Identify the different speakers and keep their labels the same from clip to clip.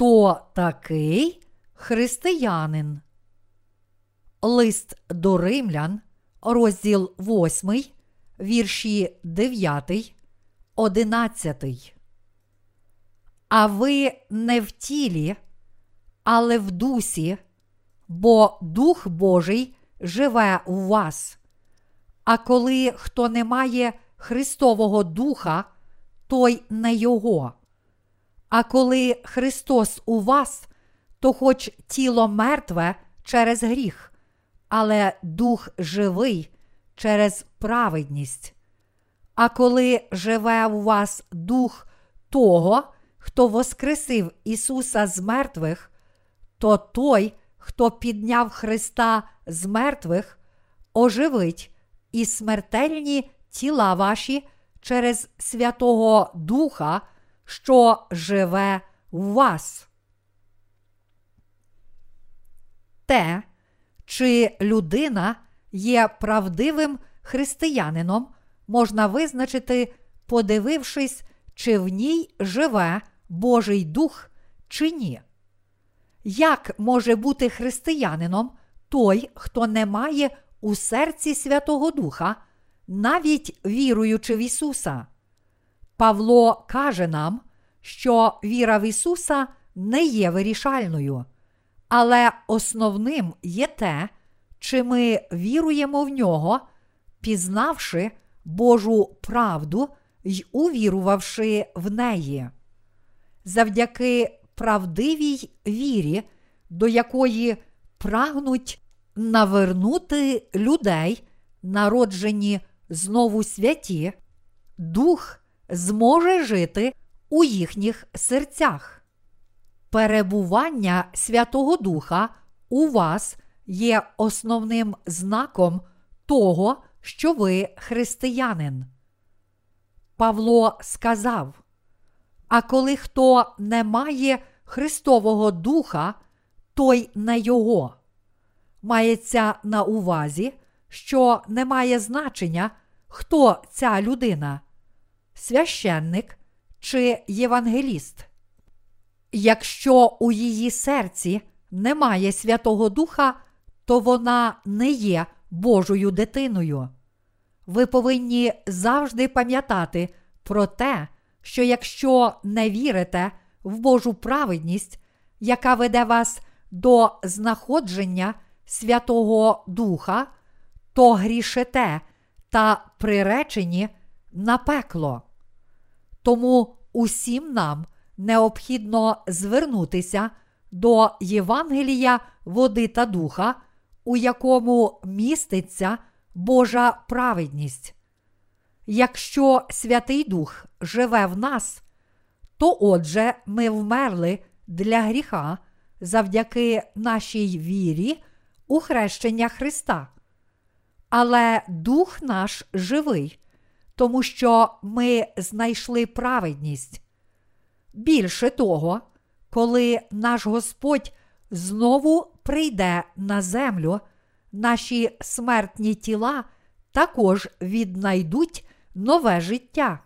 Speaker 1: Хто такий християнин? Лист до римлян, розділ 8, вірші 9, 11. А ви не в тілі, але в дусі, бо Дух Божий живе у вас. А коли хто не має Христового Духа, той не Його. А коли Христос у вас, то хоч тіло мертве через гріх, але дух живий через праведність. А коли живе у вас дух того, хто воскресив Ісуса з мертвих, то той, хто підняв Христа з мертвих, оживить і смертельні тіла ваші через Святого Духа, що живе в вас. Те, чи людина є правдивим християнином, можна визначити, подивившись, чи в ній живе Божий Дух, чи ні. Як може бути християнином той, хто не має у серці Святого Духа, навіть віруючи в Ісуса? Павло каже нам, що віра в Ісуса не є вирішальною, але основним є те, чи ми віруємо в нього, пізнавши Божу правду й увірувавши в неї. Завдяки правдивій вірі, до якої прагнуть навернути людей, народжені знову святі, Дух зможе жити у їхніх серцях. Перебування Святого Духа у вас є основним знаком того, що ви християнин. Павло сказав: А коли хто не має Христового Духа, той не його. Мається на увазі, що не має значення, хто ця людина священник чи євангеліст. Якщо у її серці немає Святого Духа, то вона не є Божою дитиною. Ви повинні завжди пам'ятати про те, що якщо не вірите в Божу праведність, яка веде вас до знаходження Святого Духа, то грішите та приречені на пекло. Тому усім нам необхідно звернутися до Євангелія води та духа, у якому міститься Божа праведність. Якщо Святий Дух живе в нас, то отже ми вмерли для гріха завдяки нашій вірі у хрещення Христа. Але Дух наш живий, тому що ми знайшли праведність. Більше того, коли наш Господь знову прийде на землю, наші смертні тіла також віднайдуть нове життя.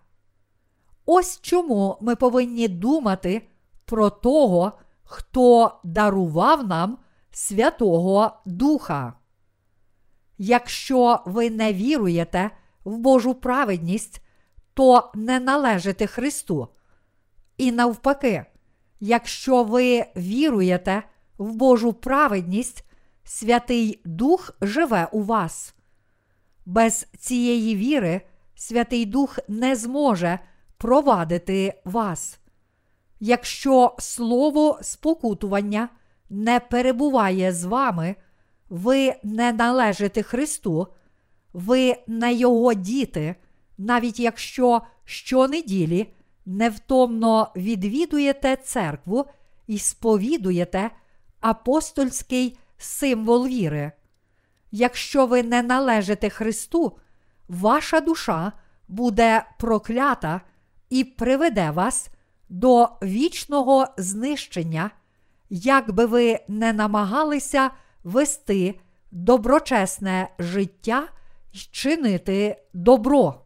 Speaker 1: Ось чому ми повинні думати про того, хто дарував нам Святого Духа. Якщо ви не віруєте в Божу праведність, то не належите Христу. І навпаки, якщо ви віруєте в Божу праведність, Святий Дух живе у вас. Без цієї віри Святий Дух не зможе провадити вас. Якщо слово спокутування не перебуває з вами, ви не належите Христу, ви не Його діти, навіть якщо щонеділі невтомно відвідуєте церкву і сповідуєте апостольський символ віри. Якщо ви не належите Христу, ваша душа буде проклята і приведе вас до вічного знищення, як би ви не намагалися вести доброчесне життя чинити добро.